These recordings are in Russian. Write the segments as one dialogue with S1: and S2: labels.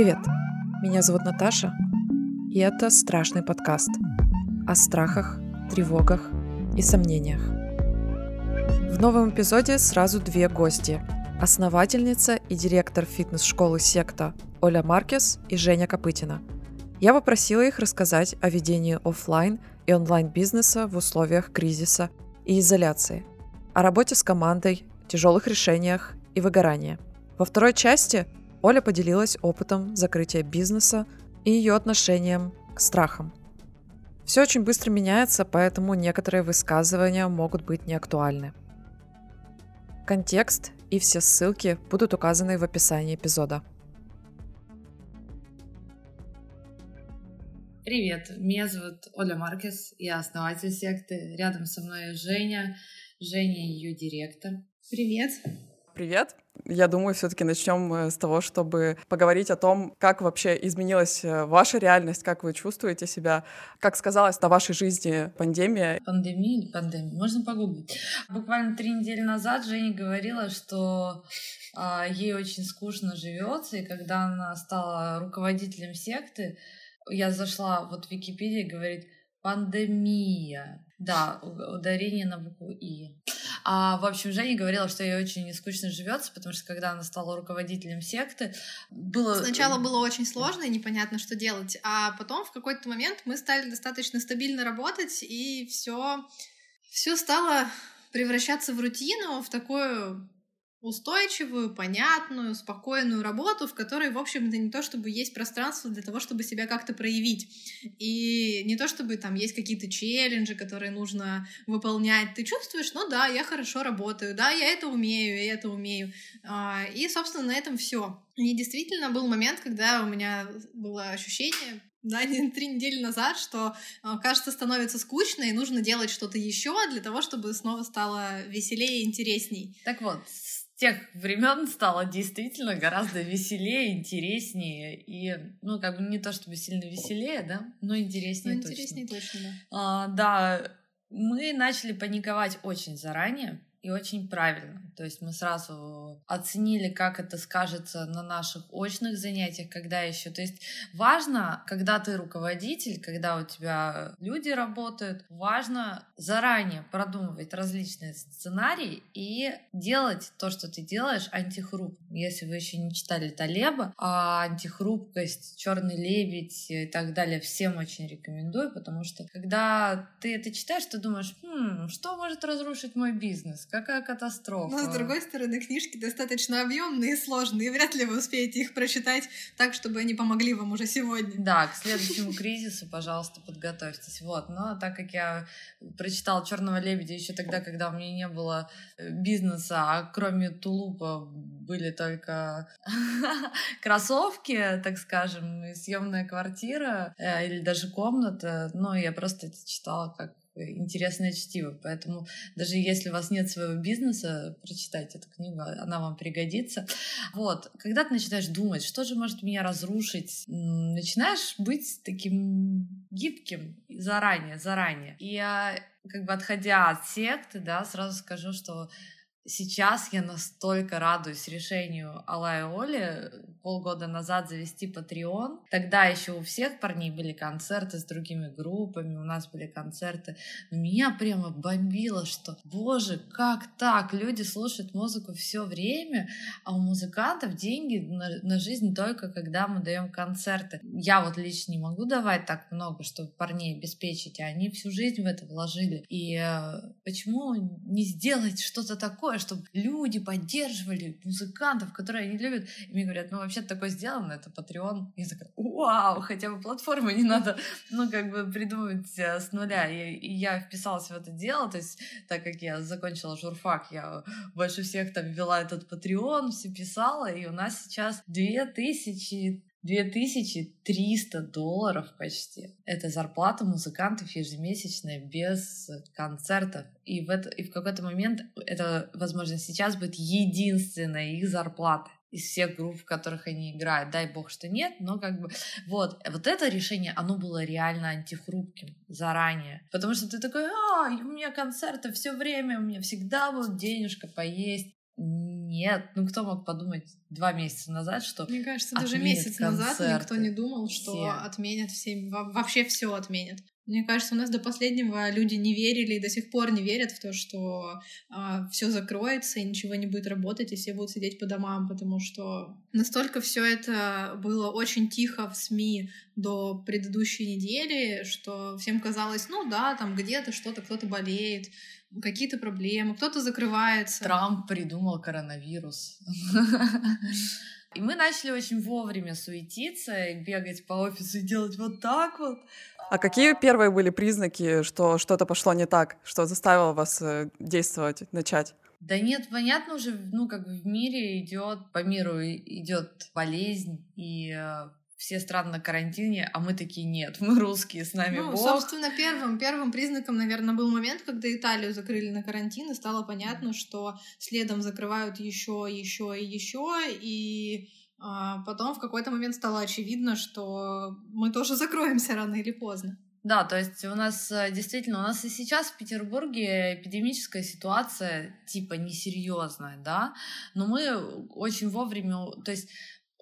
S1: Привет, меня зовут Наташа, и это страшный подкаст о страхах, тревогах и сомнениях. В новом эпизоде сразу две гости – основательница и директор фитнес-школы «Секта» Оля Маркес и Женя Копытина. Я попросила их рассказать о ведении офлайн и онлайн-бизнеса в условиях кризиса и изоляции, о работе с командой, тяжелых решениях и выгорании. Во второй части Оля поделилась опытом закрытия бизнеса и ее отношением к страхам. Все очень быстро меняется, поэтому некоторые высказывания могут быть неактуальны. Контекст и все ссылки будут указаны в описании эпизода.
S2: Привет, меня зовут Оля Маркес, я основатель секты. Рядом со мной Женя, Женя ее директор.
S3: Привет.
S4: Привет. Я думаю, все-таки начнем э, с того, чтобы поговорить о том, как вообще изменилась э, ваша реальность, как вы чувствуете себя, как сказалась на вашей жизни пандемия.
S2: Пандемия или пандемия? Можно погуглить. Буквально три недели назад Женя говорила, что а, ей очень скучно живется, и когда она стала руководителем секты, я зашла вот в Википедию и говорит пандемия. Да, ударение на букву И. А, в общем, Женя говорила, что ей очень скучно живется, потому что когда она стала руководителем секты, было...
S3: Сначала было очень сложно и непонятно, что делать, а потом в какой-то момент мы стали достаточно стабильно работать, и все все стало превращаться в рутину, в такую устойчивую, понятную, спокойную работу, в которой, в общем-то, не то чтобы есть пространство для того, чтобы себя как-то проявить. И не то чтобы там есть какие-то челленджи, которые нужно выполнять. Ты чувствуешь, ну да, я хорошо работаю, да, я это умею, я это умею. А, и, собственно, на этом все. И действительно был момент, когда у меня было ощущение, да, три недели назад, что, а, кажется, становится скучно, и нужно делать что-то еще для того, чтобы снова стало веселее и интересней.
S2: Так вот, тех времен стало действительно гораздо веселее, интереснее и, ну, как бы не то чтобы сильно веселее, да, но интереснее,
S3: но интереснее точно. точно да.
S2: А, да, мы начали паниковать очень заранее и очень правильно. То есть мы сразу оценили, как это скажется на наших очных занятиях, когда еще. То есть важно, когда ты руководитель, когда у тебя люди работают, важно заранее продумывать различные сценарии и делать то, что ты делаешь, антихруп. Если вы еще не читали Талеба, а антихрупкость, черный лебедь и так далее, всем очень рекомендую, потому что когда ты это читаешь, ты думаешь, хм, что может разрушить мой бизнес? Какая катастрофа?
S3: Но, с другой стороны, книжки достаточно объемные и сложные, и вряд ли вы успеете их прочитать так, чтобы они помогли вам уже сегодня.
S2: Да, к следующему кризису, пожалуйста, подготовьтесь. Вот, но так как я прочитала Черного лебедя еще тогда, когда у меня не было э, бизнеса, а кроме тулупа были только кроссовки, так скажем, съемная квартира э, или даже комната, но я просто это читала как интересное чтиво. Поэтому даже если у вас нет своего бизнеса, прочитайте эту книгу, она вам пригодится. Вот, когда ты начинаешь думать, что же может меня разрушить, начинаешь быть таким гибким заранее, заранее. И я, как бы отходя от секты, да, сразу скажу, что Сейчас я настолько радуюсь решению Алла и Оли полгода назад завести Patreon. Тогда еще у всех парней были концерты с другими группами, у нас были концерты. Меня прямо бомбило, что, боже, как так? Люди слушают музыку все время, а у музыкантов деньги на, на жизнь только когда мы даем концерты. Я вот лично не могу давать так много, чтобы парней обеспечить, а они всю жизнь в это вложили. И э, почему не сделать что-то такое, такое, чтобы люди поддерживали музыкантов, которые они любят. И мне говорят, ну вообще такое сделано, это Patreon. Я такая, вау, хотя бы платформы не надо, ну как бы придумать э, с нуля. И, и я вписалась в это дело, то есть так как я закончила журфак, я больше всех там вела этот Patreon, все писала, и у нас сейчас 2000 2300 долларов почти. Это зарплата музыкантов ежемесячная без концертов. И в, это, и в какой-то момент это, возможно, сейчас будет единственная их зарплата из всех групп, в которых они играют. Дай бог, что нет, но как бы вот, вот это решение, оно было реально антихрупким заранее. Потому что ты такой, а, у меня концерты все время, у меня всегда будет денежка поесть. Нет, ну кто мог подумать два месяца назад, что
S3: Мне кажется, даже месяц назад никто не думал, что
S2: все.
S3: отменят все, во- вообще все отменят. Мне кажется, у нас до последнего люди не верили и до сих пор не верят в то, что все закроется и ничего не будет работать, и все будут сидеть по домам, потому что настолько все это было очень тихо в СМИ до предыдущей недели, что всем казалось, ну да, там где-то что-то, кто-то болеет, какие-то проблемы, кто-то закрывается.
S2: Трамп придумал коронавирус. И мы начали очень вовремя суетиться и бегать по офису и делать вот так вот.
S4: А какие первые были признаки, что что-то пошло не так, что заставило вас э, действовать, начать?
S2: Да нет, понятно уже, ну как бы в мире идет, по миру идет болезнь, и э, все страны на карантине, а мы такие нет, мы русские, с нами
S3: Ну,
S2: Бог.
S3: собственно, первым, первым признаком, наверное, был момент, когда Италию закрыли на карантин, и стало понятно, что следом закрывают еще, еще и еще, и а, потом в какой-то момент стало очевидно, что мы тоже закроемся рано или поздно.
S2: Да, то есть у нас э, действительно, у нас и сейчас в Петербурге эпидемическая ситуация типа несерьезная, да, но мы очень вовремя, то есть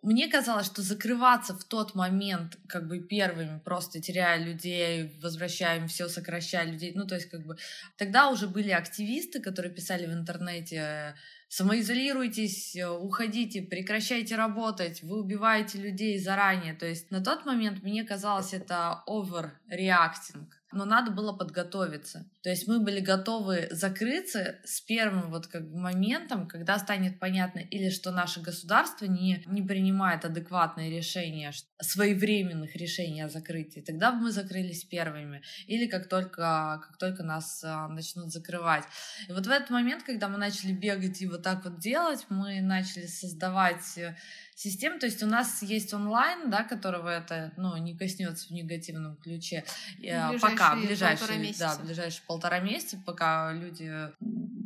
S2: мне казалось, что закрываться в тот момент как бы первыми, просто теряя людей, возвращаем все, сокращая людей, ну то есть как бы тогда уже были активисты, которые писали в интернете самоизолируйтесь, э, уходите, прекращайте работать, вы убиваете людей заранее. То есть на тот момент мне казалось это overreacting, но надо было подготовиться. То есть мы были готовы закрыться с первым вот как бы моментом, когда станет понятно или что наше государство не, не принимает адекватные решения, своевременных решений о закрытии. Тогда бы мы закрылись первыми. Или как только, как только нас а, начнут закрывать. И вот в этот момент, когда мы начали бегать и вот так вот делать, мы начали создавать э, систем. То есть у нас есть онлайн, да, которого это ну, не коснется в негативном ключе.
S3: Ближайшие
S2: Э, пока,
S3: полтора
S2: ближайшие, да, ближайшие полтора месяца, пока люди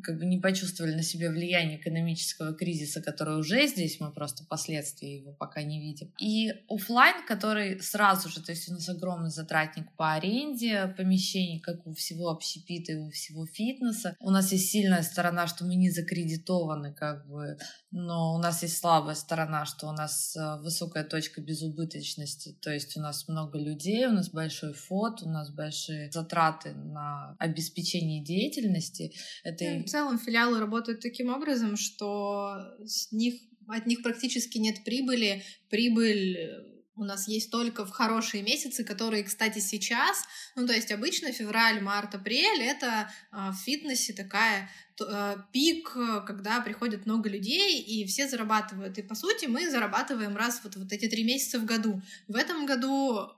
S2: как бы не почувствовали на себе влияние экономического кризиса, который уже здесь, мы просто последствия его пока не видим. И оффлайн, который сразу же, то есть у нас огромный затратник по аренде помещений, как у всего общепита и у всего фитнеса. У нас есть сильная сторона, что мы не закредитованы, как бы, но у нас есть слабая сторона, что у нас э, высокая точка безубыточности, то есть у нас много людей, у нас большой фот, у нас большие затраты на обеспечение деятельности. Это
S3: целом филиалы работают таким образом, что с них, от них практически нет прибыли. Прибыль э, у нас есть только в хорошие месяцы, которые, кстати, сейчас, ну, то есть обычно февраль, март, апрель — это а, в фитнесе такая э, пик, э, когда приходит много людей, и все зарабатывают. И, по сути, мы зарабатываем раз вот, вот эти три месяца в году. В этом году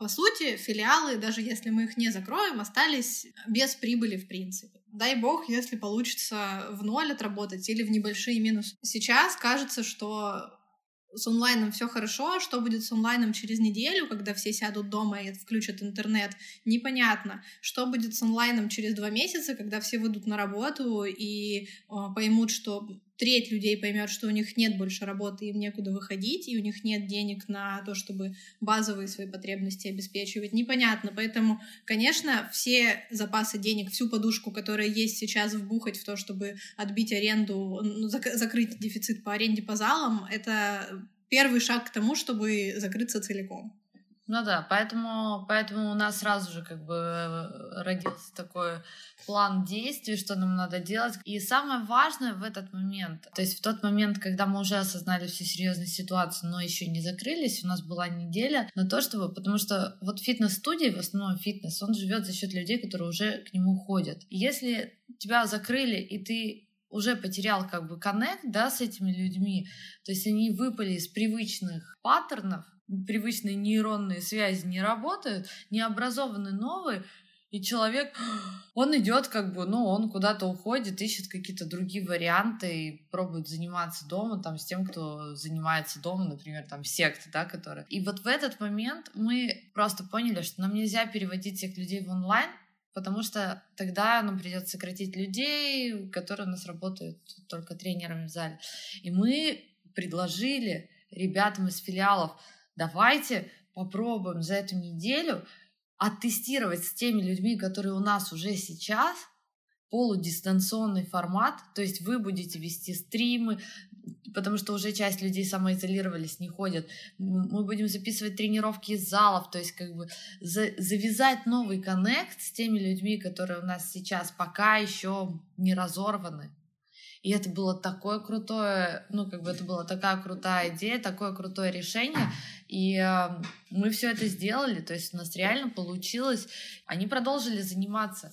S3: по сути, филиалы, даже если мы их не закроем, остались без прибыли в принципе. Дай бог, если получится в ноль отработать или в небольшие минусы. Сейчас кажется, что с онлайном все хорошо, что будет с онлайном через неделю, когда все сядут дома и включат интернет, непонятно. Что будет с онлайном через два месяца, когда все выйдут на работу и э, поймут, что треть людей поймет, что у них нет больше работы, им некуда выходить, и у них нет денег на то, чтобы базовые свои потребности обеспечивать. Непонятно. Поэтому, конечно, все запасы денег, всю подушку, которая есть сейчас, вбухать в то, чтобы отбить аренду, ну, зак- закрыть дефицит по аренде по залам, это первый шаг к тому, чтобы закрыться целиком.
S2: Ну да, поэтому, поэтому у нас сразу же как бы родился такой план действий, что нам надо делать. И самое важное в этот момент, то есть в тот момент, когда мы уже осознали всю серьезность ситуации, но еще не закрылись, у нас была неделя на то, чтобы, потому что вот фитнес-студии, в основном фитнес, он живет за счет людей, которые уже к нему ходят. Если тебя закрыли, и ты уже потерял как бы коннект, да, с этими людьми, то есть они выпали из привычных паттернов, привычные нейронные связи не работают, не образованы новые, и человек, он идет как бы, ну, он куда-то уходит, ищет какие-то другие варианты и пробует заниматься дома, там, с тем, кто занимается дома, например, там, секты, да, которые. И вот в этот момент мы просто поняли, что нам нельзя переводить всех людей в онлайн, потому что тогда нам придется сократить людей, которые у нас работают только тренерами в зале. И мы предложили ребятам из филиалов, давайте попробуем за эту неделю оттестировать с теми людьми, которые у нас уже сейчас, полудистанционный формат, то есть вы будете вести стримы, потому что уже часть людей самоизолировались, не ходят. Мы будем записывать тренировки из залов, то есть как бы за, завязать новый коннект с теми людьми, которые у нас сейчас пока еще не разорваны. И это было такое крутое, ну, как бы это была такая крутая идея, такое крутое решение. И э, мы все это сделали, то есть у нас реально получилось. Они продолжили заниматься.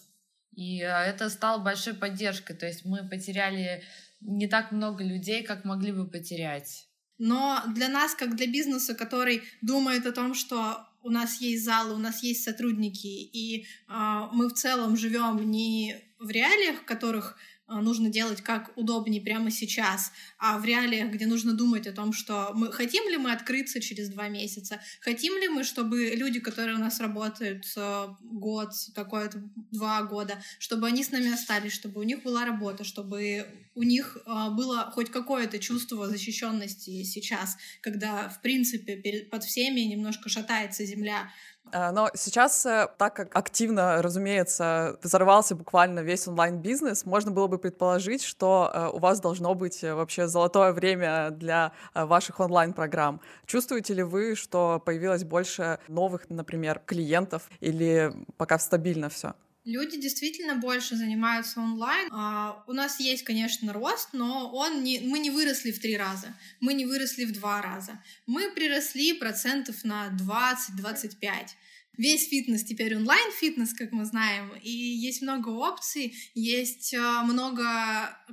S2: И э, это стало большой поддержкой. То есть мы потеряли не так много людей, как могли бы потерять.
S3: Но для нас, как для бизнеса, который думает о том, что у нас есть залы, у нас есть сотрудники, и э, мы в целом живем не в реалиях, в которых нужно делать как удобнее прямо сейчас, а в реалиях, где нужно думать о том, что мы хотим ли мы открыться через два месяца, хотим ли мы, чтобы люди, которые у нас работают э, год, какое-то два года, чтобы они с нами остались, чтобы у них была работа, чтобы у них э, было хоть какое-то чувство защищенности сейчас, когда, в принципе, под всеми немножко шатается земля,
S4: Э, но сейчас, э, так как активно, разумеется, взорвался буквально весь онлайн-бизнес, можно было бы предположить, что э, у вас должно быть вообще золотое время для ваших онлайн-программ. Чувствуете ли вы, что появилось больше новых, например, клиентов или пока стабильно все?
S3: Люди действительно больше занимаются онлайн. А, у нас есть, конечно, рост, но он не, мы не выросли в три раза, мы не выросли в два раза. Мы приросли процентов на 20-25 весь фитнес теперь онлайн-фитнес, как мы знаем, и есть много опций, есть а, много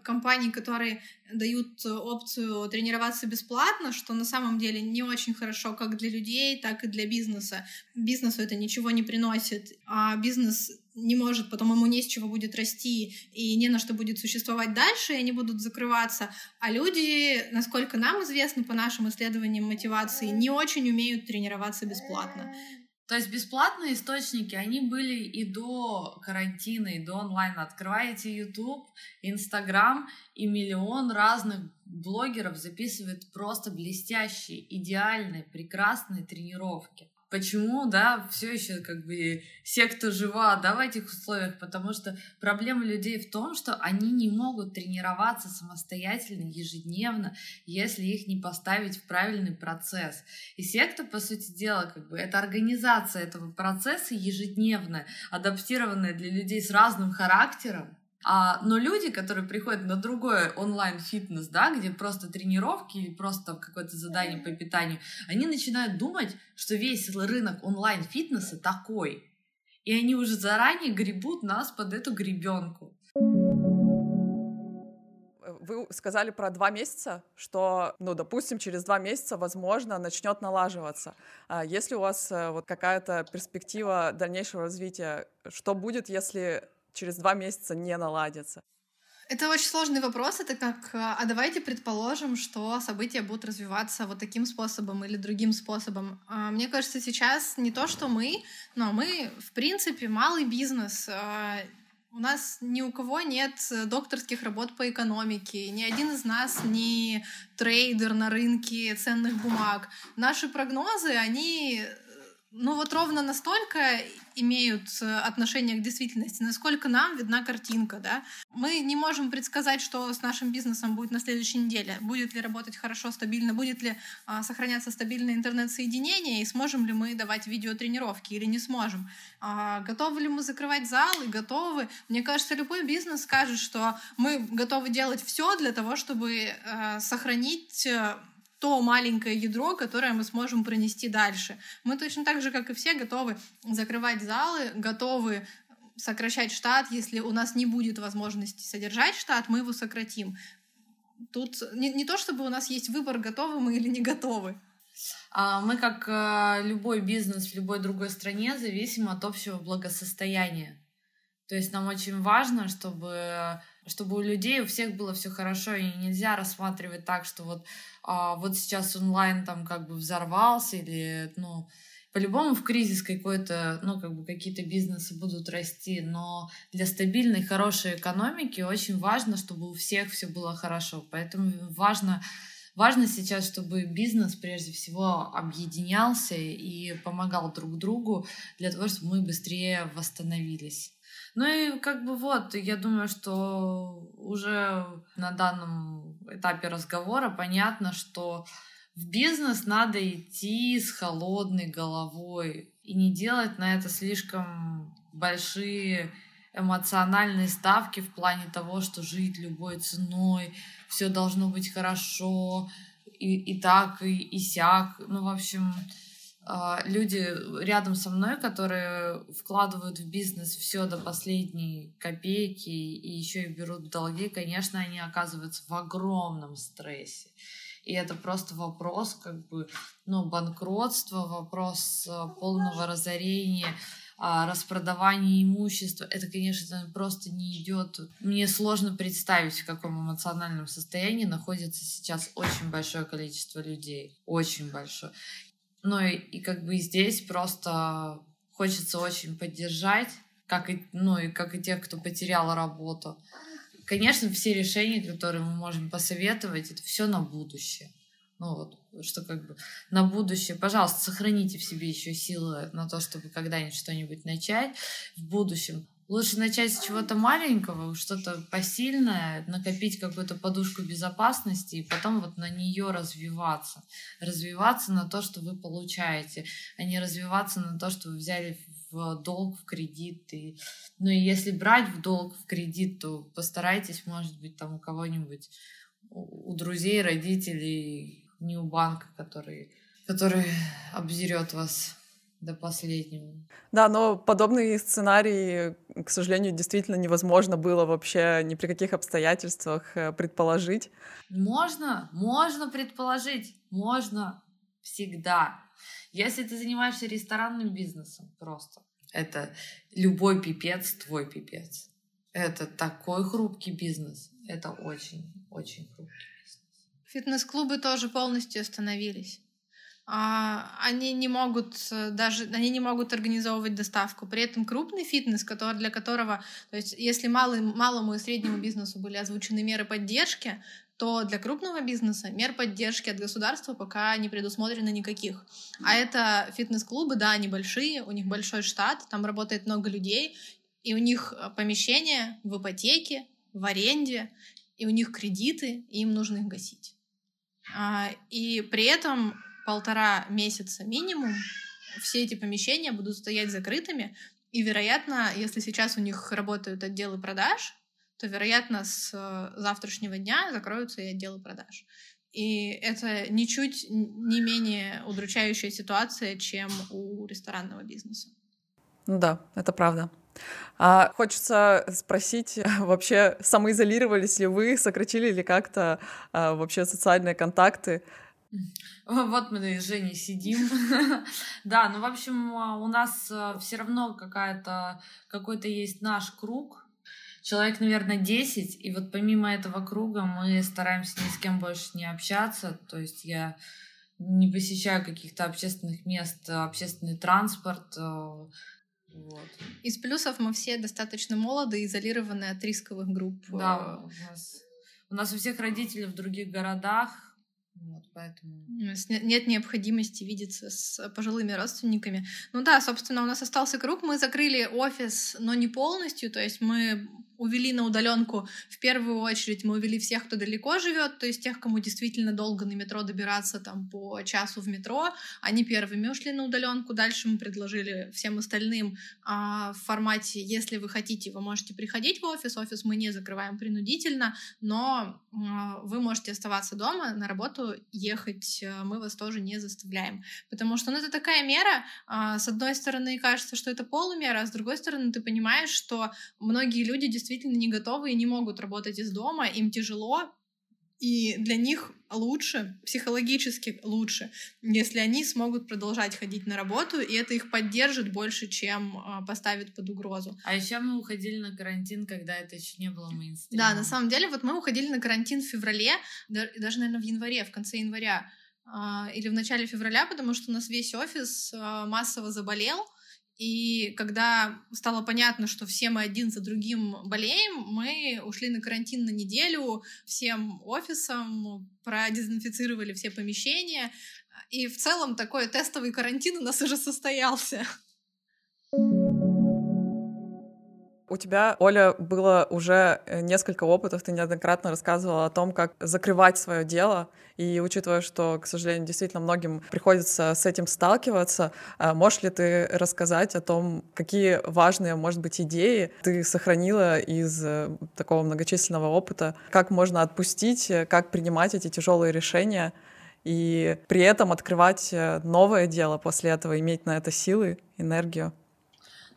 S3: компаний, которые дают опцию тренироваться бесплатно, что на самом деле не очень хорошо как для людей, так и для бизнеса. Бизнесу это ничего не приносит, а бизнес не может, потом ему не с чего будет расти и не на что будет существовать дальше, и они будут закрываться. А люди, насколько нам известно по нашим исследованиям мотивации, не очень умеют тренироваться бесплатно.
S2: То есть бесплатные источники, они были и до карантина, и до онлайна. Открываете YouTube, Instagram, и миллион разных блогеров записывает просто блестящие, идеальные, прекрасные тренировки почему, да, все еще как бы секта жива, да, в этих условиях, потому что проблема людей в том, что они не могут тренироваться самостоятельно, ежедневно, если их не поставить в правильный процесс. И секта, по сути дела, как бы это организация этого процесса ежедневная, адаптированная для людей с разным характером, а, но люди, которые приходят на другой онлайн-фитнес, да, где просто тренировки или просто какое-то задание по питанию, они начинают думать, что весь рынок онлайн-фитнеса такой. И они уже заранее гребут нас под эту гребенку.
S4: Вы сказали про два месяца, что, ну, допустим, через два месяца, возможно, начнет налаживаться. А если у вас э, вот какая-то перспектива дальнейшего развития, что будет, если через два месяца не наладится?
S3: Это очень сложный вопрос. Это как, а, а давайте предположим, что события будут развиваться вот таким способом или другим способом. А, мне кажется, сейчас не то, что мы, но мы, в принципе, малый бизнес. А, у нас ни у кого нет докторских работ по экономике, ни один из нас не трейдер на рынке ценных бумаг. Наши прогнозы, они ну вот ровно настолько имеют э, отношение к действительности, насколько нам видна картинка, да. Мы не можем предсказать, что с нашим бизнесом будет на следующей неделе, будет ли работать хорошо, стабильно, будет ли а, сохраняться стабильное интернет-соединение, и сможем ли мы давать видеотренировки или не сможем. А, готовы ли мы закрывать залы, готовы. Мне кажется, любой бизнес скажет, что мы готовы делать все для того, чтобы а, сохранить э, то маленькое ядро, которое мы сможем пронести дальше. Мы точно так же, как и все, готовы закрывать залы, готовы сокращать штат. Если у нас не будет возможности содержать штат, мы его сократим. Тут не, не то, чтобы у нас есть выбор, готовы мы или не готовы.
S2: А, мы, как э, любой бизнес в любой другой стране, зависим от общего благосостояния. То есть нам очень важно, чтобы чтобы у людей у всех было все хорошо, и нельзя рассматривать так, что вот, а, вот сейчас онлайн там как бы взорвался, или, ну, по-любому в кризис какой-то, ну, как бы какие-то бизнесы будут расти, но для стабильной, хорошей экономики очень важно, чтобы у всех все было хорошо. Поэтому важно, важно сейчас, чтобы бизнес прежде всего объединялся и помогал друг другу для того, чтобы мы быстрее восстановились. Ну и как бы вот, я думаю, что уже на данном этапе разговора понятно, что в бизнес надо идти с холодной головой и не делать на это слишком большие эмоциональные ставки в плане того, что жить любой ценой, все должно быть хорошо, и, и так, и, и сяк. Ну, в общем, люди рядом со мной, которые вкладывают в бизнес все до последней копейки и еще и берут долги, конечно, они оказываются в огромном стрессе. И это просто вопрос как бы, ну, банкротства, вопрос а, полного разорения, а, распродавания имущества. Это, конечно, просто не идет. Мне сложно представить, в каком эмоциональном состоянии находится сейчас очень большое количество людей. Очень большое. Ну и, и как бы здесь просто хочется очень поддержать, как и, ну и как и тех, кто потерял работу. Конечно, все решения, которые мы можем посоветовать, это все на будущее. Ну вот, что как бы на будущее, пожалуйста, сохраните в себе еще силы на то, чтобы когда-нибудь что-нибудь начать в будущем. Лучше начать с чего-то маленького, что-то посильное, накопить какую-то подушку безопасности и потом вот на нее развиваться. Развиваться на то, что вы получаете, а не развиваться на то, что вы взяли в долг, в кредит. И... Ну и если брать в долг, в кредит, то постарайтесь, может быть, там у кого-нибудь, у друзей, родителей, не у банка, который, который обзерет вас до последнего.
S4: Да, но подобные сценарии, к сожалению, действительно невозможно было вообще ни при каких обстоятельствах э, предположить.
S2: Можно, можно предположить, можно всегда. Если ты занимаешься ресторанным бизнесом, просто это любой пипец твой пипец. Это такой хрупкий бизнес. Это очень, очень хрупкий бизнес.
S3: Фитнес-клубы тоже полностью остановились они не могут э, даже они не могут организовывать доставку. При этом крупный фитнес, который, для которого, то есть если малый, малому и среднему бизнесу были озвучены меры поддержки, то для крупного бизнеса мер поддержки от государства пока не предусмотрено никаких. А это фитнес-клубы, да, они большие, у них большой штат, там работает много людей, и у них э, помещения в ипотеке, в аренде, и у них кредиты, и им нужно их гасить. А, и при этом полтора месяца минимум все эти помещения будут стоять закрытыми, и, вероятно, если сейчас у них работают отделы продаж, то, вероятно, с э, завтрашнего дня закроются и отделы продаж. И это ничуть не менее удручающая ситуация, чем у ресторанного бизнеса.
S4: Ну да, это правда. А хочется спросить, вообще самоизолировались ли вы, сократили ли как-то а, вообще социальные контакты?
S2: Вот мы с Женей сидим. Да, ну, в общем, а, у нас а, все равно какая-то, какой-то есть наш круг, человек, наверное, 10, и вот помимо этого круга мы стараемся ни с кем больше не общаться, то есть я не посещаю каких-то общественных мест, общественный транспорт, а, вот.
S3: Из плюсов мы все достаточно молоды, изолированы от рисковых групп.
S2: Да, у нас, у нас у всех родители в других городах, вот, поэтому...
S3: Нет необходимости видеться с пожилыми родственниками. Ну да, собственно, у нас остался круг. Мы закрыли офис, но не полностью. То есть мы увели на удаленку. В первую очередь мы увели всех, кто далеко живет, то есть тех, кому действительно долго на метро добираться там по часу в метро. Они первыми ушли на удаленку. Дальше мы предложили всем остальным а, в формате, если вы хотите, вы можете приходить в офис. Офис мы не закрываем принудительно, но а, вы можете оставаться дома, на работу ехать а, мы вас тоже не заставляем. Потому что ну, это такая мера. А, с одной стороны, кажется, что это полумера, а с другой стороны, ты понимаешь, что многие люди действительно действительно не готовы и не могут работать из дома, им тяжело, и для них лучше, психологически лучше, если они смогут продолжать ходить на работу, и это их поддержит больше, чем э, поставит под угрозу.
S2: А еще мы уходили на карантин, когда это еще не было мейнстримом.
S3: Да, на самом деле, вот мы уходили на карантин в феврале, даже, наверное, в январе, в конце января э, или в начале февраля, потому что у нас весь офис э, массово заболел, и когда стало понятно, что все мы один за другим болеем, мы ушли на карантин на неделю всем офисам, продезинфицировали все помещения. И в целом такой тестовый карантин у нас уже состоялся.
S4: У тебя, Оля, было уже э, несколько опытов, ты неоднократно рассказывала о том, как закрывать свое дело, и учитывая, что, к сожалению, действительно многим приходится с этим сталкиваться, а можешь ли ты рассказать о том, какие важные, может быть, идеи ты сохранила из э, такого многочисленного опыта, как можно отпустить, э, как принимать эти тяжелые решения, и при этом открывать новое дело после этого, иметь на это силы, энергию?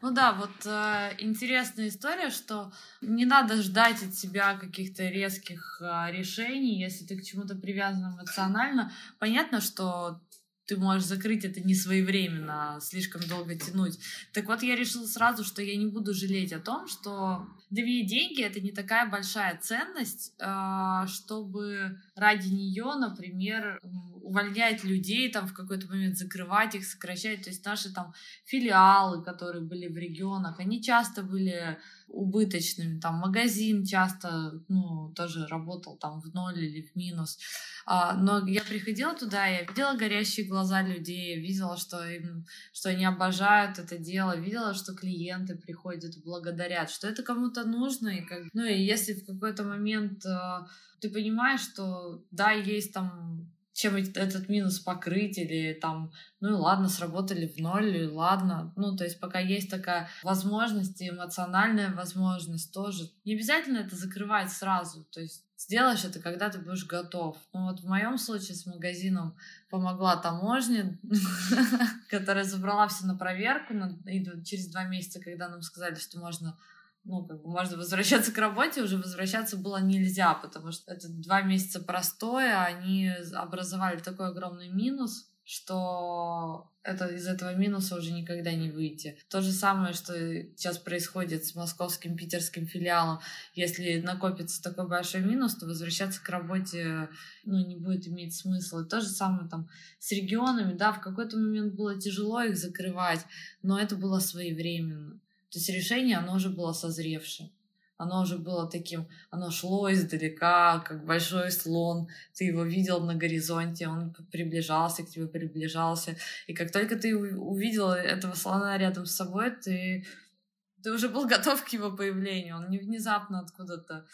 S2: Ну да, вот э, интересная история, что не надо ждать от себя каких-то резких э, решений, если ты к чему-то привязан эмоционально. Понятно, что ты можешь закрыть это не своевременно, а слишком долго тянуть. Так вот, я решила сразу, что я не буду жалеть о том, что меня деньги это не такая большая ценность, а, чтобы ради нее, например, увольнять людей, там в какой-то момент закрывать их, сокращать. То есть наши там филиалы, которые были в регионах, они часто были убыточными. Там магазин часто, ну, тоже работал там в ноль или в минус. А, но я приходила туда, я видела горящие глаза людей, видела, что, им, что они обожают это дело, видела, что клиенты приходят, благодарят, что это кому-то нужно. И как... Ну и если в какой-то момент э, ты понимаешь, что да, есть там чем этот минус покрыть, или там, ну и ладно, сработали в ноль, и ладно. Ну, то есть пока есть такая возможность, эмоциональная возможность тоже. Не обязательно это закрывать сразу, то есть сделаешь это, когда ты будешь готов. Ну вот в моем случае с магазином помогла таможня, которая забрала все на проверку, через два месяца, когда нам сказали, что можно ну, как бы можно возвращаться к работе, уже возвращаться было нельзя, потому что это два месяца простое, они образовали такой огромный минус, что это из этого минуса уже никогда не выйти. То же самое, что сейчас происходит с московским, питерским филиалом. Если накопится такой большой минус, то возвращаться к работе ну, не будет иметь смысла. И то же самое там с регионами, да, в какой-то момент было тяжело их закрывать, но это было своевременно. То есть решение, оно уже было созревшим. Оно уже было таким, оно шло издалека, как большой слон. Ты его видел на горизонте, он приближался к тебе, приближался. И как только ты увидел этого слона рядом с собой, ты, ты уже был готов к его появлению. Он не внезапно откуда-то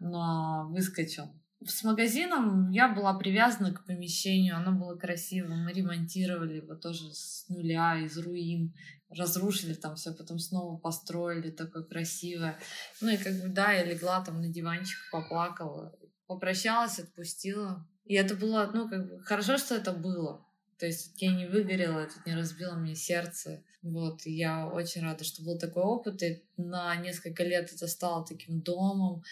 S2: но выскочил. С магазином я была привязана к помещению, оно было красивым, мы ремонтировали его тоже с нуля, из руин разрушили там все, потом снова построили такое красивое. Ну и как бы, да, я легла там на диванчик, поплакала, попрощалась, отпустила. И это было, ну, как бы, хорошо, что это было. То есть я не выгорела, это не разбило мне сердце. Вот, и я очень рада, что был такой опыт, и на несколько лет это стало таким домом,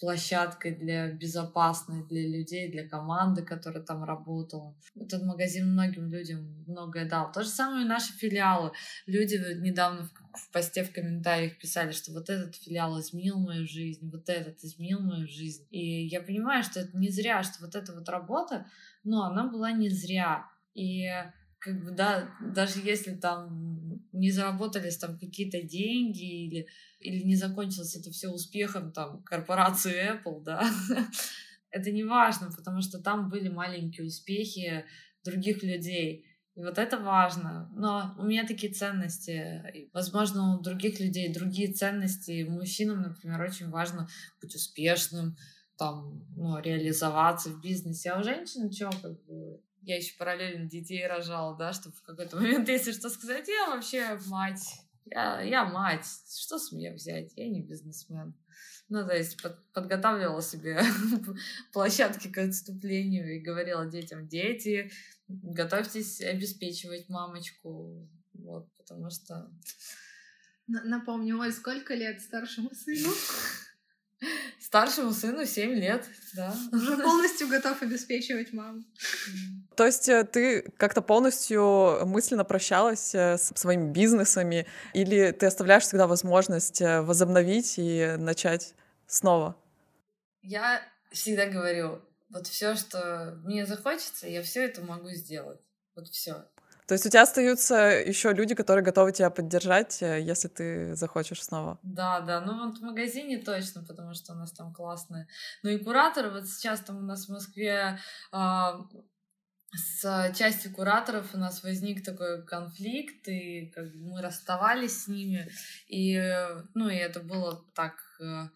S2: площадкой для безопасной для людей, для команды, которая там работала. Этот магазин многим людям многое дал. То же самое и наши филиалы. Люди недавно в, в посте в комментариях писали, что вот этот филиал изменил мою жизнь, вот этот изменил мою жизнь. И я понимаю, что это не зря, что вот эта вот работа, но она была не зря. И как бы, да, даже если там не заработались там какие-то деньги или, или не закончилось это все успехом там корпорации Apple, да, это не важно, потому что там были маленькие успехи других людей. И вот это важно. Но у меня такие ценности. Возможно, у других людей другие ценности. Мужчинам, например, очень важно быть успешным, там, ну, реализоваться в бизнесе. А у женщин что, как бы, я еще параллельно детей рожала, да, чтобы в какой-то момент, если что сказать, я вообще мать, я, я мать, что с меня взять, я не бизнесмен. Ну, то есть под, подготавливала себе площадки к отступлению и говорила детям, дети, готовьтесь обеспечивать мамочку, вот, потому что...
S3: Напомню, ой, сколько лет старшему сыну?
S2: Старшему сыну 7 лет, да.
S3: Уже полностью готов обеспечивать маму.
S4: То есть э, ты как-то полностью мысленно прощалась э, с своими бизнесами, или ты оставляешь всегда возможность э, возобновить и начать снова?
S2: Я всегда говорю, вот все, что мне захочется, я все это могу сделать. Вот все.
S4: То есть у тебя остаются еще люди, которые готовы тебя поддержать, э, если ты захочешь снова.
S2: Да, да. Ну вот в магазине точно, потому что у нас там классные. Ну и кураторы, вот сейчас там у нас в Москве э, с частью кураторов у нас возник такой конфликт, и как бы мы расставались с ними, и, ну, и это было так э,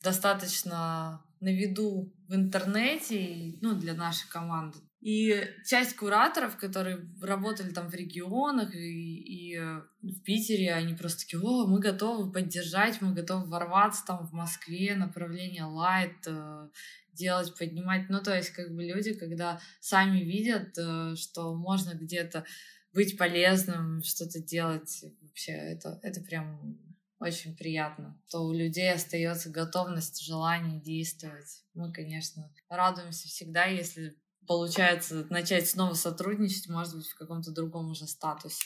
S2: достаточно на виду в интернете, ну, для нашей команды. И часть кураторов, которые работали там в регионах и, и э, в Питере, они просто такие, о, мы готовы поддержать, мы готовы ворваться там в Москве, направление лайт, э, делать, поднимать. Ну, то есть, как бы люди, когда сами видят, э, что можно где-то быть полезным, что-то делать, вообще, это, это прям очень приятно, что у людей остается готовность, желание действовать. Мы, конечно, радуемся всегда, если получается начать снова сотрудничать, может быть, в каком-то другом уже статусе.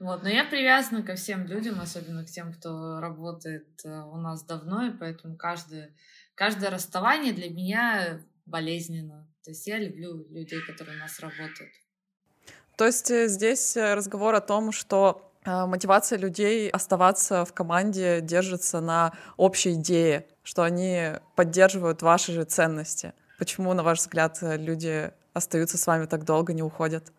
S2: Вот. Но я привязана ко всем людям, особенно к тем, кто работает э, у нас давно, и поэтому каждое, каждое расставание для меня болезненно. То есть я люблю людей, которые у нас работают.
S4: То есть э, здесь э, разговор о том, что мотивация людей оставаться в команде держится на общей идее, что они поддерживают ваши же ценности. Почему, на ваш взгляд, люди остаются с вами так долго, не уходят?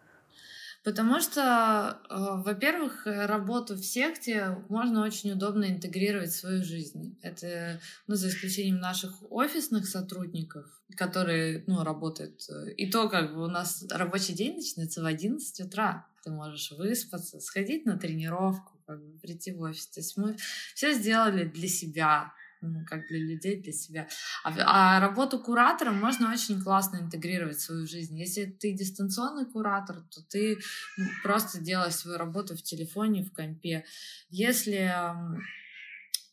S2: Потому что, э, во-первых, работу в секте можно очень удобно интегрировать в свою жизнь. Это, ну, за исключением наших офисных сотрудников, которые, ну, работают. И то, как бы у нас рабочий день начинается в 11 утра. Ты можешь выспаться, сходить на тренировку, как бы прийти в офис. То есть мы все сделали для себя ну, как для людей, для себя. А, а работу куратора можно очень классно интегрировать в свою жизнь. Если ты дистанционный куратор, то ты просто делаешь свою работу в телефоне, в компе. Если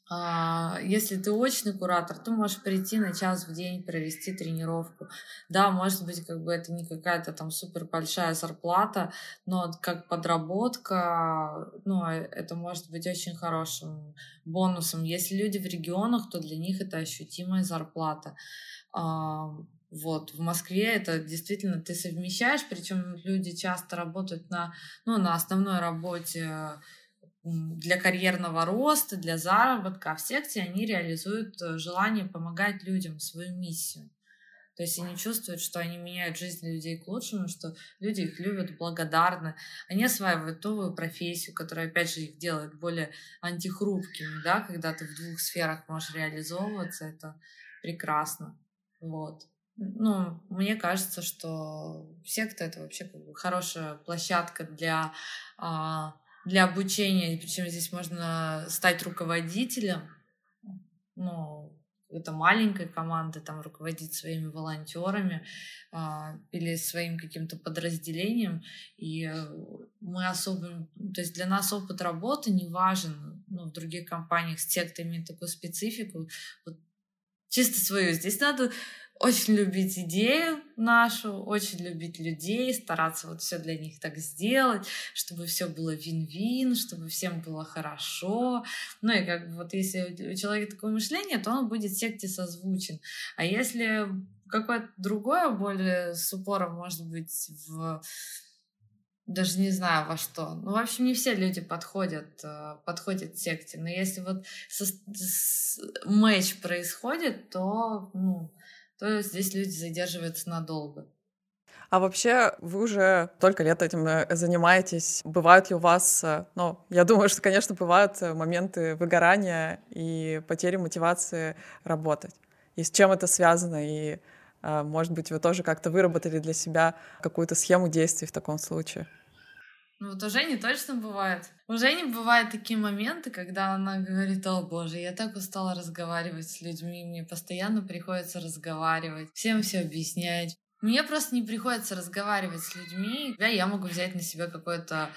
S2: если ты очный куратор, ты можешь прийти на час в день провести тренировку. Да, может быть, как бы это не какая-то там супер большая зарплата, но как подработка, ну, а, это может быть очень хорошим бонусом. Если люди в регионах, то для них это ощутимая зарплата. А, вот, в Москве это действительно ты совмещаешь, причем люди часто работают на, ну, на основной работе для карьерного роста, для заработка, а в секте они реализуют э, желание помогать людям, свою миссию. То есть они чувствуют, что они меняют жизнь людей к лучшему, что люди их любят, благодарны. Они осваивают новую профессию, которая, опять же, их делает более антихрупкими, да, когда ты в двух сферах можешь реализовываться, это прекрасно. Вот. Ну, мне кажется, что секта — это вообще как бы хорошая площадка для а, для обучения, причем здесь можно стать руководителем, ну, это маленькой команды, там руководить своими волонтерами а, или своим каким-то подразделением. И мы особо, то есть для нас опыт работы не важен. Ну, в других компаниях с сектами такую специфику. Вот чисто свою. Здесь надо очень любить идею нашу, очень любить людей, стараться вот все для них так сделать, чтобы все было вин-вин, чтобы всем было хорошо. Ну и как бы вот если у человека такое мышление, то он будет секте созвучен. А если какое-то другое, более с упором, может быть, в даже не знаю во что. Ну, в общем, не все люди подходят, э, подходят секте. Но если вот со, с, матч происходит, то ну, то здесь люди задерживаются надолго.
S4: А вообще, вы уже только лет этим э, занимаетесь. Бывают ли у вас, э, ну, я думаю, что, конечно, бывают э, моменты выгорания и потери мотивации работать. И с чем это связано? И, может быть, вы тоже как-то выработали для себя какую-то схему действий в таком случае?
S2: Ну вот у Жени точно бывает. У Жени бывают такие моменты, когда она говорит, о боже, я так устала разговаривать с людьми, мне постоянно приходится разговаривать, всем все объяснять. Мне просто не приходится разговаривать с людьми, да, я могу взять на себя какое-то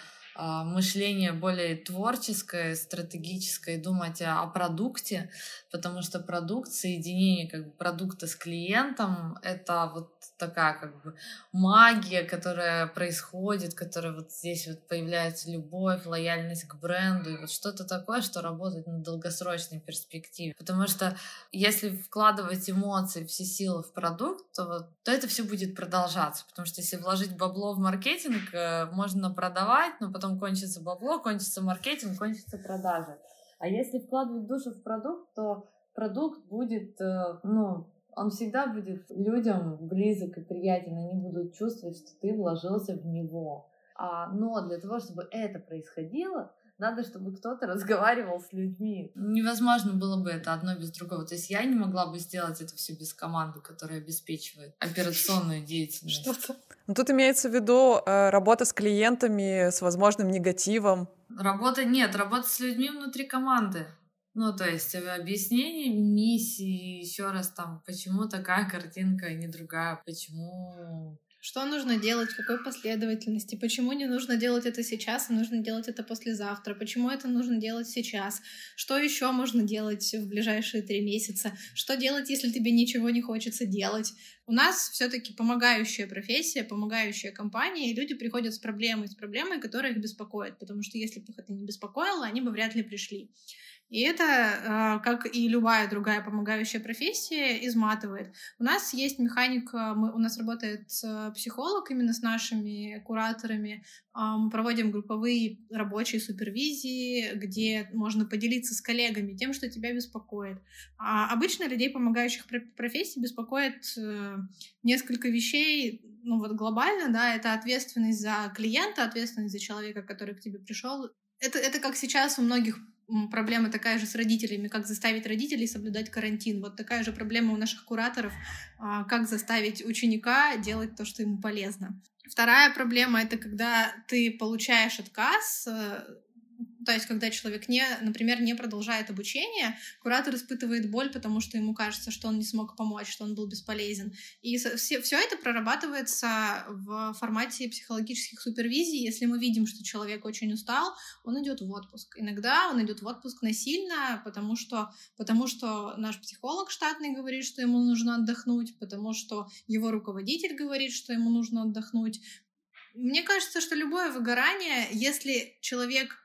S2: мышление более творческое, стратегическое, думать о, о продукте, потому что продукт, соединение как бы продукта с клиентом, это вот такая как бы магия, которая происходит, которая вот здесь вот появляется любовь, лояльность к бренду, и вот что-то такое, что работает на долгосрочной перспективе. Потому что если вкладывать эмоции, все силы в продукт, то, вот, то это все будет продолжаться. Потому что если вложить бабло в маркетинг, э, можно продавать, но потом кончится бабло, кончится маркетинг, кончится продажи. А если вкладывать душу в продукт, то продукт будет, э, ну, он всегда будет людям близок и приятен, они будут чувствовать, что ты вложился в него. А, но для того, чтобы это происходило, надо, чтобы кто-то разговаривал с людьми. Невозможно было бы это одно без другого. То есть я не могла бы сделать это все без команды, которая обеспечивает операционную деятельность. Что-то.
S4: Ну, тут имеется в виду э, работа с клиентами, с возможным негативом.
S2: Работа нет, работа с людьми внутри команды. Ну, то есть э, объяснение миссии, еще раз там, почему такая картинка, а не другая, почему
S3: что нужно делать, в какой последовательности, почему не нужно делать это сейчас, а нужно делать это послезавтра, почему это нужно делать сейчас, что еще можно делать в ближайшие три месяца, что делать, если тебе ничего не хочется делать. У нас все-таки помогающая профессия, помогающая компания, и люди приходят с проблемой, с проблемой, которая их беспокоит, потому что если бы их это не беспокоило, они бы вряд ли пришли. И это, а, как и любая другая помогающая профессия, изматывает. У нас есть механика, мы, у нас работает психолог именно с нашими кураторами. А, мы проводим групповые рабочие супервизии, где можно поделиться с коллегами тем, что тебя беспокоит. А обычно людей, помогающих профессий, беспокоит э, несколько вещей, ну вот глобально, да, это ответственность за клиента, ответственность за человека, который к тебе пришел. Это, это как сейчас у многих проблема такая же с родителями, как заставить родителей соблюдать карантин. Вот такая же проблема у наших кураторов, а, как заставить ученика делать то, что ему полезно. Вторая проблема — это когда ты получаешь отказ э, то есть, когда человек, не, например, не продолжает обучение, куратор испытывает боль, потому что ему кажется, что он не смог помочь, что он был бесполезен. И все, все это прорабатывается в формате психологических супервизий. Если мы видим, что человек очень устал, он идет в отпуск. Иногда он идет в отпуск насильно, потому что, потому что наш психолог штатный говорит, что ему нужно отдохнуть, потому что его руководитель говорит, что ему нужно отдохнуть. Мне кажется, что любое выгорание, если человек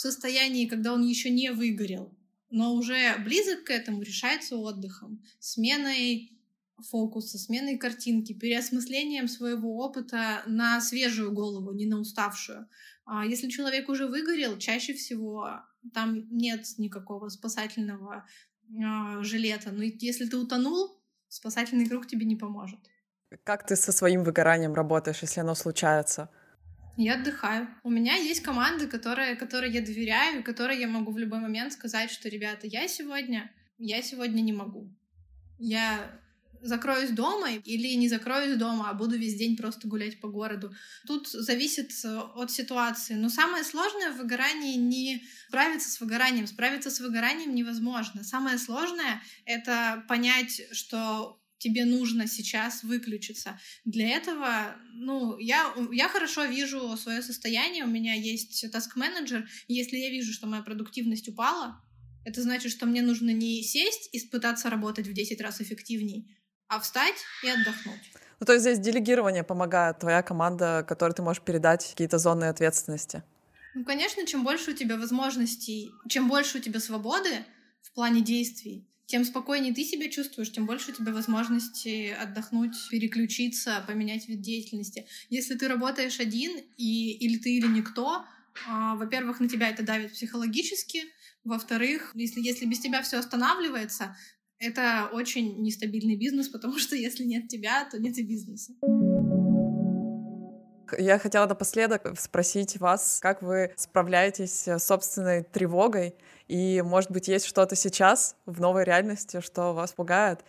S3: состоянии, когда он еще не выгорел, но уже близок к этому, решается отдыхом, сменой фокуса, сменой картинки, переосмыслением своего опыта на свежую голову, не на уставшую. А если человек уже выгорел, чаще всего там нет никакого спасательного э, жилета. Но если ты утонул, спасательный круг тебе не поможет.
S4: Как ты со своим выгоранием работаешь, если оно случается?
S3: Я отдыхаю. У меня есть команды, которые, которые я доверяю, которые я могу в любой момент сказать, что, ребята, я сегодня, я сегодня не могу. Я закроюсь дома или не закроюсь дома, а буду весь день просто гулять по городу. Тут зависит э, от ситуации. Но самое сложное в выгорании не справиться с выгоранием. Справиться с выгоранием невозможно. Самое сложное — это понять, что тебе нужно сейчас выключиться. Для этого, ну, я, я хорошо вижу свое состояние, у меня есть таск-менеджер, если я вижу, что моя продуктивность упала, это значит, что мне нужно не сесть и пытаться работать в 10 раз эффективней, а встать и отдохнуть.
S4: Ну, то есть здесь делегирование помогает, твоя команда, которой ты можешь передать какие-то зоны ответственности.
S3: Ну, конечно, чем больше у тебя возможностей, чем больше у тебя свободы в плане действий, тем спокойнее ты себя чувствуешь, тем больше у тебя возможности отдохнуть, переключиться, поменять вид деятельности. Если ты работаешь один, и, или ты, или никто, а, во-первых, на тебя это давит психологически, во-вторых, если, если без тебя все останавливается, это очень нестабильный бизнес, потому что если нет тебя, то нет и бизнеса.
S4: Я хотела напоследок спросить вас, как вы справляетесь с собственной тревогой, и, может быть, есть что-то сейчас в новой реальности, что вас пугает?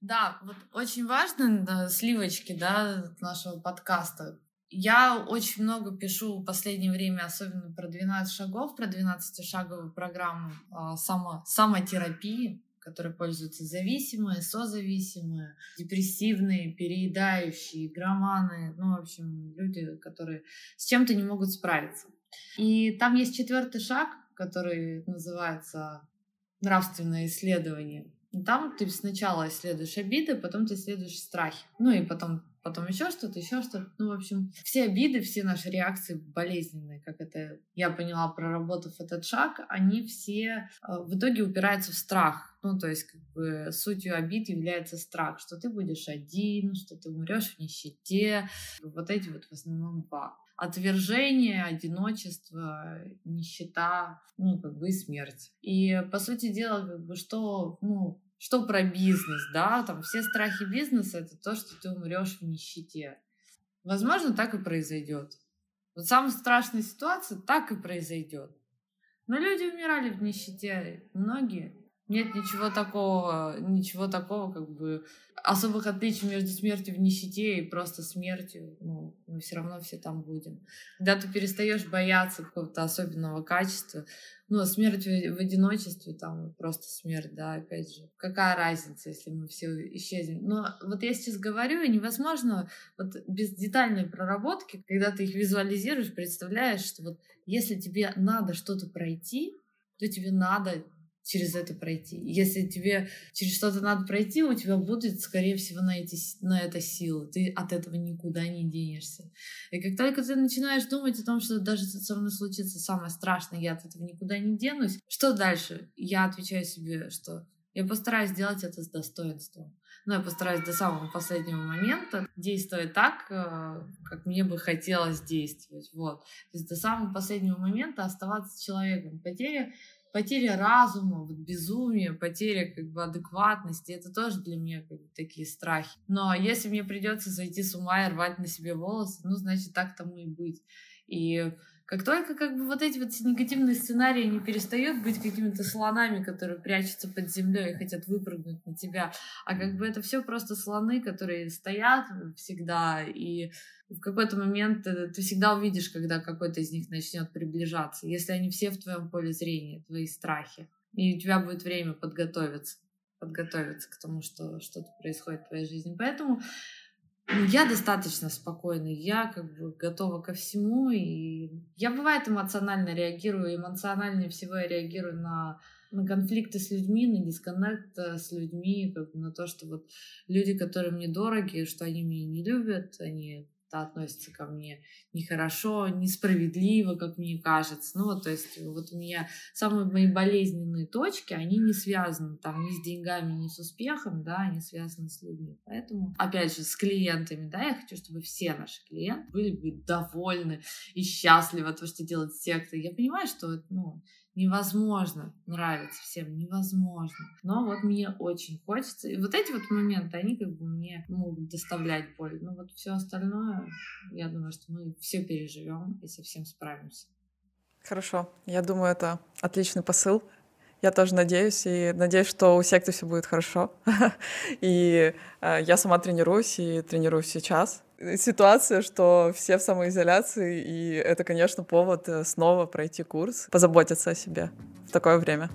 S2: Да, вот очень важно да, сливочки да, нашего подкаста. Я очень много пишу в последнее время, особенно про 12 шагов, про 12-шаговую программу а, само, самотерапии которые пользуются зависимые, созависимые, депрессивные, переедающие, громаны, ну, в общем, люди, которые с чем-то не могут справиться. И там есть четвертый шаг, который называется нравственное исследование. Там ты сначала исследуешь обиды, потом ты исследуешь страхи. Ну и потом потом еще что-то, еще что-то. Ну, в общем, все обиды, все наши реакции болезненные, как это я поняла, проработав этот шаг, они все э, в итоге упираются в страх. Ну, то есть, как бы сутью обид является страх, что ты будешь один, что ты умрешь в нищете. Вот эти вот в основном два. Отвержение, одиночество, нищета, ну, как бы и смерть. И, по сути дела, как бы, что, ну, что про бизнес, да, там все страхи бизнеса это то, что ты умрешь в нищете. Возможно, так и произойдет. Вот самая страшная ситуация так и произойдет. Но люди умирали в нищете, многие. Нет ничего такого, ничего такого, как бы особых отличий между смертью в нищете и просто смертью. Ну, мы все равно все там будем. Когда ты перестаешь бояться какого-то особенного качества, ну, а смерть в, одиночестве, там просто смерть, да, опять же. Какая разница, если мы все исчезнем? Но вот я сейчас говорю, невозможно вот без детальной проработки, когда ты их визуализируешь, представляешь, что вот если тебе надо что-то пройти, то тебе надо через это пройти. Если тебе через что-то надо пройти, у тебя будет, скорее всего, на, эти, на это силы. Ты от этого никуда не денешься. И как только ты начинаешь думать о том, что даже со мной случится самое страшное, я от этого никуда не денусь, что дальше? Я отвечаю себе, что я постараюсь сделать это с достоинством. Но я постараюсь до самого последнего момента действовать так, э, как мне бы хотелось действовать. Вот. То есть до самого последнего момента оставаться человеком. Потеря потеря разума, вот безумие, потеря как бы адекватности, это тоже для меня как бы такие страхи. Но если мне придется зайти с ума и рвать на себе волосы, ну, значит, так тому и быть. И как только как бы вот эти вот негативные сценарии не перестают быть какими-то слонами, которые прячутся под землей и хотят выпрыгнуть на тебя, а как бы это все просто слоны, которые стоят всегда, и в какой-то момент ты, ты всегда увидишь, когда какой-то из них начнет приближаться, если они все в твоем поле зрения, твои страхи. И у тебя будет время подготовиться, подготовиться к тому, что что-то происходит в твоей жизни. Поэтому я достаточно спокойна, я как бы готова ко всему, и я бывает эмоционально реагирую, эмоциональнее всего я реагирую на на конфликты с людьми, на дисконнект с людьми, как бы на то, что вот люди, которые мне дороги, что они меня не любят, они относится ко мне нехорошо, несправедливо, как мне кажется. Ну то есть вот у меня самые мои болезненные точки, они не связаны там ни с деньгами, ни с успехом, да, они связаны с людьми. Поэтому, опять же, с клиентами, да, я хочу, чтобы все наши клиенты были бы довольны и счастливы от того, что делают секты. Я понимаю, что, ну, невозможно нравится всем, невозможно. Но вот мне очень хочется. И вот эти вот моменты, они как бы мне могут доставлять боль. Но вот все остальное, я думаю, что мы все переживем и совсем справимся.
S4: Хорошо. Я думаю, это отличный посыл. Я тоже надеюсь, и надеюсь, что у секты все будет хорошо. И э, я сама тренируюсь и тренируюсь сейчас ситуация, что все в самоизоляции, и это, конечно, повод э, снова пройти курс, позаботиться о себе в такое время.